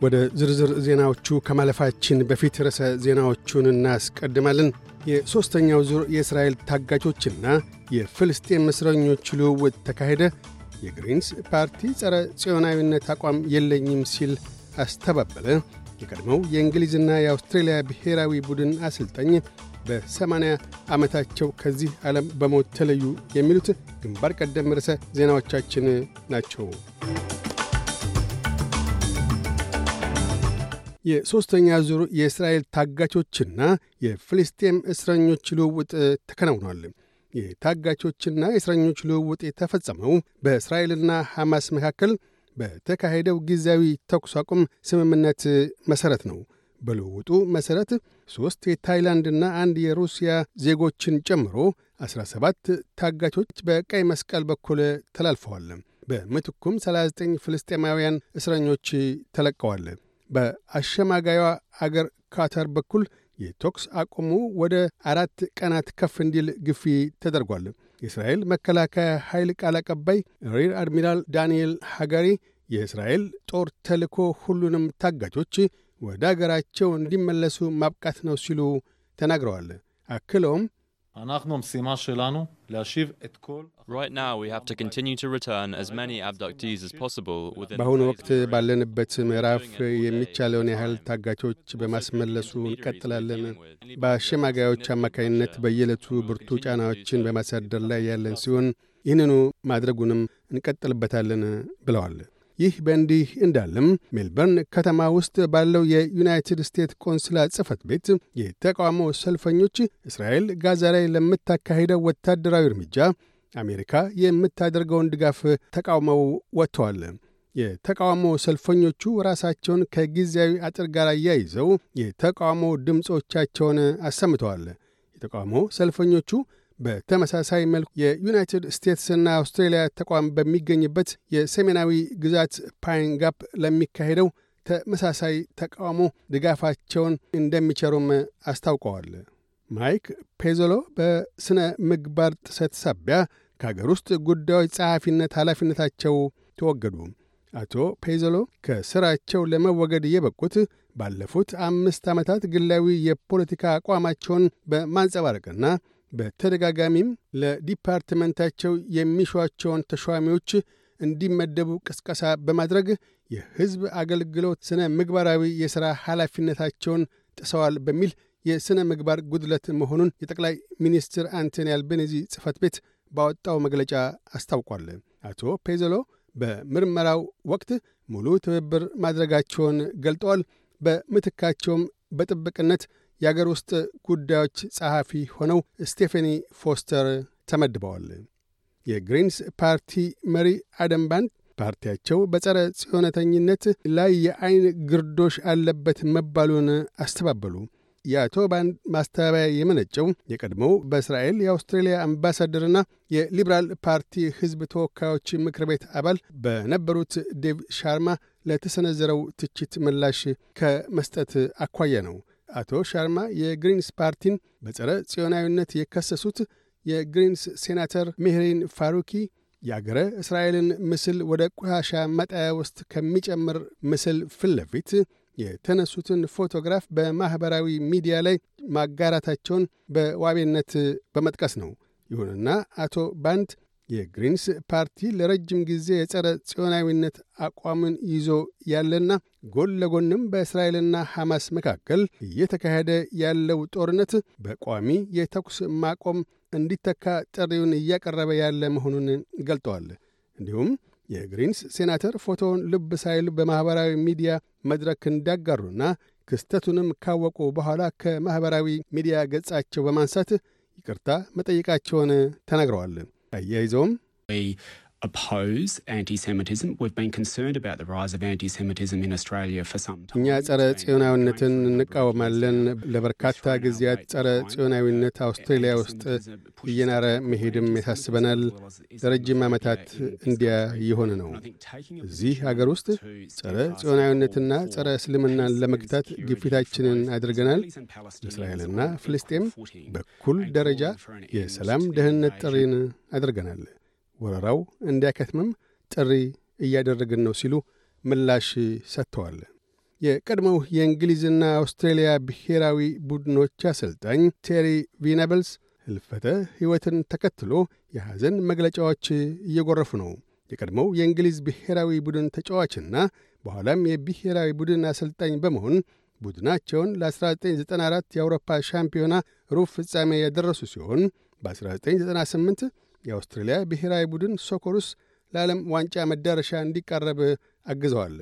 ወደ ዝርዝር ዜናዎቹ ከማለፋችን በፊት ርዕሰ ዜናዎቹን እናስቀድማለን። የሦስተኛው ዙር የእስራኤል ታጋቾችና የፍልስጤም እስረኞች ልውውጥ ተካሄደ። የግሪንስ ፓርቲ ጸረ ጽዮናዊነት አቋም የለኝም ሲል አስተባበለ። የቀድሞው የእንግሊዝና የአውስትሬልያ ብሔራዊ ቡድን አሰልጣኝ በሰማንያ ዓመታቸው ከዚህ ዓለም በሞት ተለዩ። የሚሉት ግንባር ቀደም ርዕሰ ዜናዎቻችን ናቸው። የሦስተኛ ዙር የእስራኤል ታጋቾችና የፍልስጤም እስረኞች ልውውጥ ተከናውኗል። የታጋቾችና የእስረኞች ልውውጥ የተፈጸመው በእስራኤልና ሐማስ መካከል በተካሄደው ጊዜያዊ ተኩስ አቁም ስምምነት መሠረት ነው። በልውውጡ መሠረት ሦስት የታይላንድና አንድ የሩሲያ ዜጎችን ጨምሮ 17 ታጋቾች በቀይ መስቀል በኩል ተላልፈዋል። በምትኩም 39 ፍልስጤማውያን እስረኞች ተለቀዋል። በአሸማጋዩዋ አገር ካታር በኩል የተኩስ አቁሙ ወደ አራት ቀናት ከፍ እንዲል ግፊት ተደርጓል። የእስራኤል መከላከያ ኃይል ቃል አቀባይ Rear Admiral ዳንኤል ሃጋሪ የእስራኤል ጦር ተልዕኮ ሁሉንም ታጋቾች ወደ አገራቸው እንዲመለሱ ማብቃት ነው ሲሉ ተናግረዋል። አክለውም በአሁኑ ወቅት ባለንበት ምዕራፍ የሚቻለውን ያህል ታጋቾች በማስመለሱ እንቀጥላለን። በአሸማጋዮች አማካኝነት በየዕለቱ ብርቱ ጫናዎችን በማሳደር ላይ ያለን ሲሆን ይህንኑ ማድረጉንም እንቀጥልበታለን ብለዋል። ይህ በእንዲህ እንዳለም ሜልበርን ከተማ ውስጥ ባለው የዩናይትድ ስቴትስ ቆንስላ ጽሕፈት ቤት የተቃውሞ ሰልፈኞች እስራኤል ጋዛ ላይ ለምታካሂደው ወታደራዊ እርምጃ አሜሪካ የምታደርገውን ድጋፍ ተቃውመው ወጥተዋል። የተቃውሞ ሰልፈኞቹ ራሳቸውን ከጊዜያዊ አጥር ጋር አያይዘው የተቃውሞ ድምፆቻቸውን አሰምተዋል። የተቃውሞ ሰልፈኞቹ በተመሳሳይ መልኩ የዩናይትድ ስቴትስና አውስትሬልያ ተቋም በሚገኝበት የሰሜናዊ ግዛት ፓይን ጋፕ ለሚካሄደው ተመሳሳይ ተቃውሞ ድጋፋቸውን እንደሚቸሩም አስታውቀዋል። ማይክ ፔዞሎ በሥነ ምግባር ጥሰት ሳቢያ ከአገር ውስጥ ጉዳዮች ጸሐፊነት ኃላፊነታቸው ተወገዱ። አቶ ፔዞሎ ከሥራቸው ለመወገድ የበቁት ባለፉት አምስት ዓመታት ግላዊ የፖለቲካ አቋማቸውን በማንጸባረቅና በተደጋጋሚም ለዲፓርትመንታቸው የሚሿቸውን ተሿሚዎች እንዲመደቡ ቅስቀሳ በማድረግ የሕዝብ አገልግሎት ሥነ ምግባራዊ የሥራ ኃላፊነታቸውን ጥሰዋል በሚል የሥነ ምግባር ጉድለት መሆኑን የጠቅላይ ሚኒስትር አንቶኒ አልቤኒዚ ጽሕፈት ቤት ባወጣው መግለጫ አስታውቋል። አቶ ፔዘሎ በምርመራው ወቅት ሙሉ ትብብር ማድረጋቸውን ገልጠዋል። በምትካቸውም በጥብቅነት የአገር ውስጥ ጉዳዮች ጸሐፊ ሆነው ስቴፌኒ ፎስተር ተመድበዋል። የግሪንስ ፓርቲ መሪ አደም ባንድ ፓርቲያቸው በጸረ ጽዮነተኝነት ላይ የዐይን ግርዶሽ አለበት መባሉን አስተባበሉ። የአቶ ባንድ ማስተባበያ የመነጨው የቀድሞው በእስራኤል የአውስትሬልያ አምባሳደርና የሊበራል ፓርቲ ሕዝብ ተወካዮች ምክር ቤት አባል በነበሩት ዴቭ ሻርማ ለተሰነዘረው ትችት ምላሽ ከመስጠት አኳያ ነው። አቶ ሻርማ የግሪንስ ፓርቲን በጸረ ጽዮናዊነት የከሰሱት የግሪንስ ሴናተር ሜህሪን ፋሩኪ የአገረ እስራኤልን ምስል ወደ ቆሻሻ መጣያ ውስጥ ከሚጨምር ምስል ፊት ለፊት የተነሱትን ፎቶግራፍ በማኅበራዊ ሚዲያ ላይ ማጋራታቸውን በዋቢነት በመጥቀስ ነው። ይሁንና አቶ ባንድ የግሪንስ ፓርቲ ለረጅም ጊዜ የጸረ ጽዮናዊነት አቋምን ይዞ ያለና ጎን ለጎንም በእስራኤልና ሐማስ መካከል እየተካሄደ ያለው ጦርነት በቋሚ የተኩስ ማቆም እንዲተካ ጥሪውን እያቀረበ ያለ መሆኑን ገልጠዋል። እንዲሁም የግሪንስ ሴናተር ፎቶውን ልብ ሳይሉ በማኅበራዊ ሚዲያ መድረክ እንዳጋሩና ክስተቱንም ካወቁ በኋላ ከማኅበራዊ ሚዲያ ገጻቸው በማንሳት ይቅርታ መጠየቃቸውን ተናግረዋል። Ayé Zoom. anti-Semitism. We've been concerned about the rise of anti-Semitism in Australia for some time. እኛ ጸረ ጽዮናዊነትን እንቃወማለን። ለበርካታ ጊዜያት ጸረ ጽዮናዊነት አውስትራሊያ ውስጥ እየናረ መሄድም ያሳስበናል። ለረጅም ዓመታት እንዲያ እየሆነ ነው። እዚህ አገር ውስጥ ጸረ ጽዮናዊነትና ጸረ እስልምናን ለመግታት ግፊታችንን አድርገናል። ለእስራኤልና ፍልስጤም በእኩል ደረጃ የሰላም ደህንነት ጥሪን አድርገናል። ወረራው እንዲያከትምም ጥሪ እያደረግን ነው ሲሉ ምላሽ ሰጥተዋል። የቀድሞው የእንግሊዝና አውስትሬልያ ብሔራዊ ቡድኖች አሰልጣኝ ቴሪ ቪናብልስ ህልፈተ ሕይወትን ተከትሎ የሐዘን መግለጫዎች እየጎረፉ ነው። የቀድሞው የእንግሊዝ ብሔራዊ ቡድን ተጫዋችና በኋላም የብሔራዊ ቡድን አሰልጣኝ በመሆን ቡድናቸውን ለ1994 የአውሮፓ ሻምፒዮና ሩብ ፍጻሜ ያደረሱ ሲሆን በ1998 የአውስትሬልያ ብሔራዊ ቡድን ሶኮሩስ ለዓለም ዋንጫ መዳረሻ እንዲቃረብ አግዘዋል።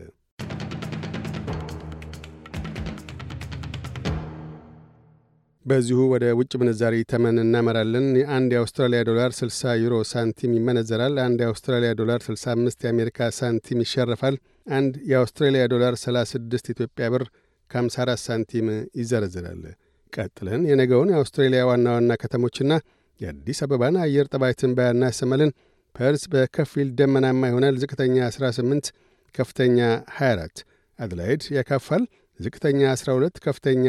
በዚሁ ወደ ውጭ ምንዛሪ ተመን እናመራለን። የአንድ የአውስትራሊያ ዶላር 60 ዩሮ ሳንቲም ይመነዘራል። አንድ የአውስትራሊያ ዶላር 65 የአሜሪካ ሳንቲም ይሸርፋል። አንድ የአውስትራሊያ ዶላር 36 ኢትዮጵያ ብር ከ54 ሳንቲም ይዘረዝራል። ቀጥለን የነገውን የአውስትሬሊያ ዋና ዋና ከተሞችና የአዲስ አበባን አየር ጠባይ ትንበያ እናሰማለን። ፐርስ በከፊል ደመናማ ይሆናል። ዝቅተኛ 18፣ ከፍተኛ 24። አድላይድ ያካፋል። ዝቅተኛ 12፣ ከፍተኛ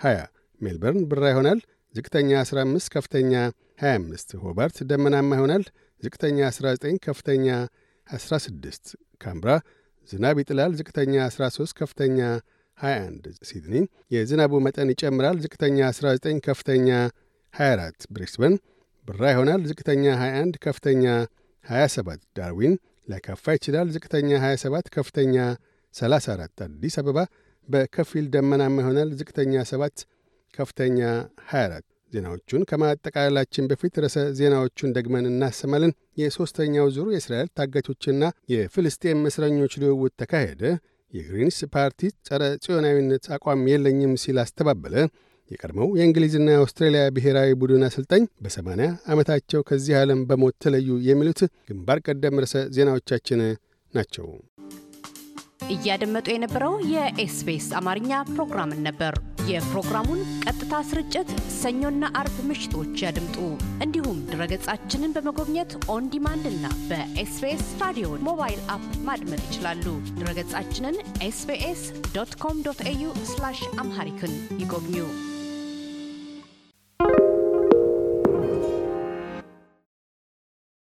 20። ሜልበርን ብራ ይሆናል። ዝቅተኛ 15፣ ከፍተኛ 25። ሆባርት ደመናማ ይሆናል። ዝቅተኛ 19፣ ከፍተኛ 16። ካምብራ ዝናብ ይጥላል። ዝቅተኛ 13፣ ከፍተኛ 21። ሲድኒ የዝናቡ መጠን ይጨምራል። ዝቅተኛ 19፣ ከፍተኛ 24። ብሪስበን ብራ ይሆናል። ዝቅተኛ 21፣ ከፍተኛ 27። ዳርዊን ሊያካፋ ይችላል። ዝቅተኛ 27፣ ከፍተኛ 34። አዲስ አበባ በከፊል ደመናማ ይሆናል። ዝቅተኛ 7 ከፍተኛ 24። ዜናዎቹን ከማጠቃለላችን በፊት ርዕሰ ዜናዎቹን ደግመን እናሰማለን። የሦስተኛው ዙሩ የእስራኤል ታጋቾችና የፍልስጤም እስረኞች ልውውጥ ተካሄደ። የግሪንስ ፓርቲ ጸረ ጽዮናዊነት አቋም የለኝም ሲል አስተባበለ። የቀድሞው የእንግሊዝና የአውስትራሊያ ብሔራዊ ቡድን አሰልጣኝ በሰማንያ ዓመታቸው ከዚህ ዓለም በሞት ተለዩ። የሚሉት ግንባር ቀደም ርዕሰ ዜናዎቻችን ናቸው። እያደመጡ የነበረው የ SBS አማርኛ ፕሮግራምን ነበር። የፕሮግራሙን ቀጥታ ስርጭት ሰኞና አርብ ምሽቶች ያድምጡ። እንዲሁም ድረገጻችንን በመጎብኘት on demand እና በ SBS Radio mobile app ማድመጥ ይችላሉ። ድረገጻችንን SBS dot com dot au Amharic ን ይጎብኙ።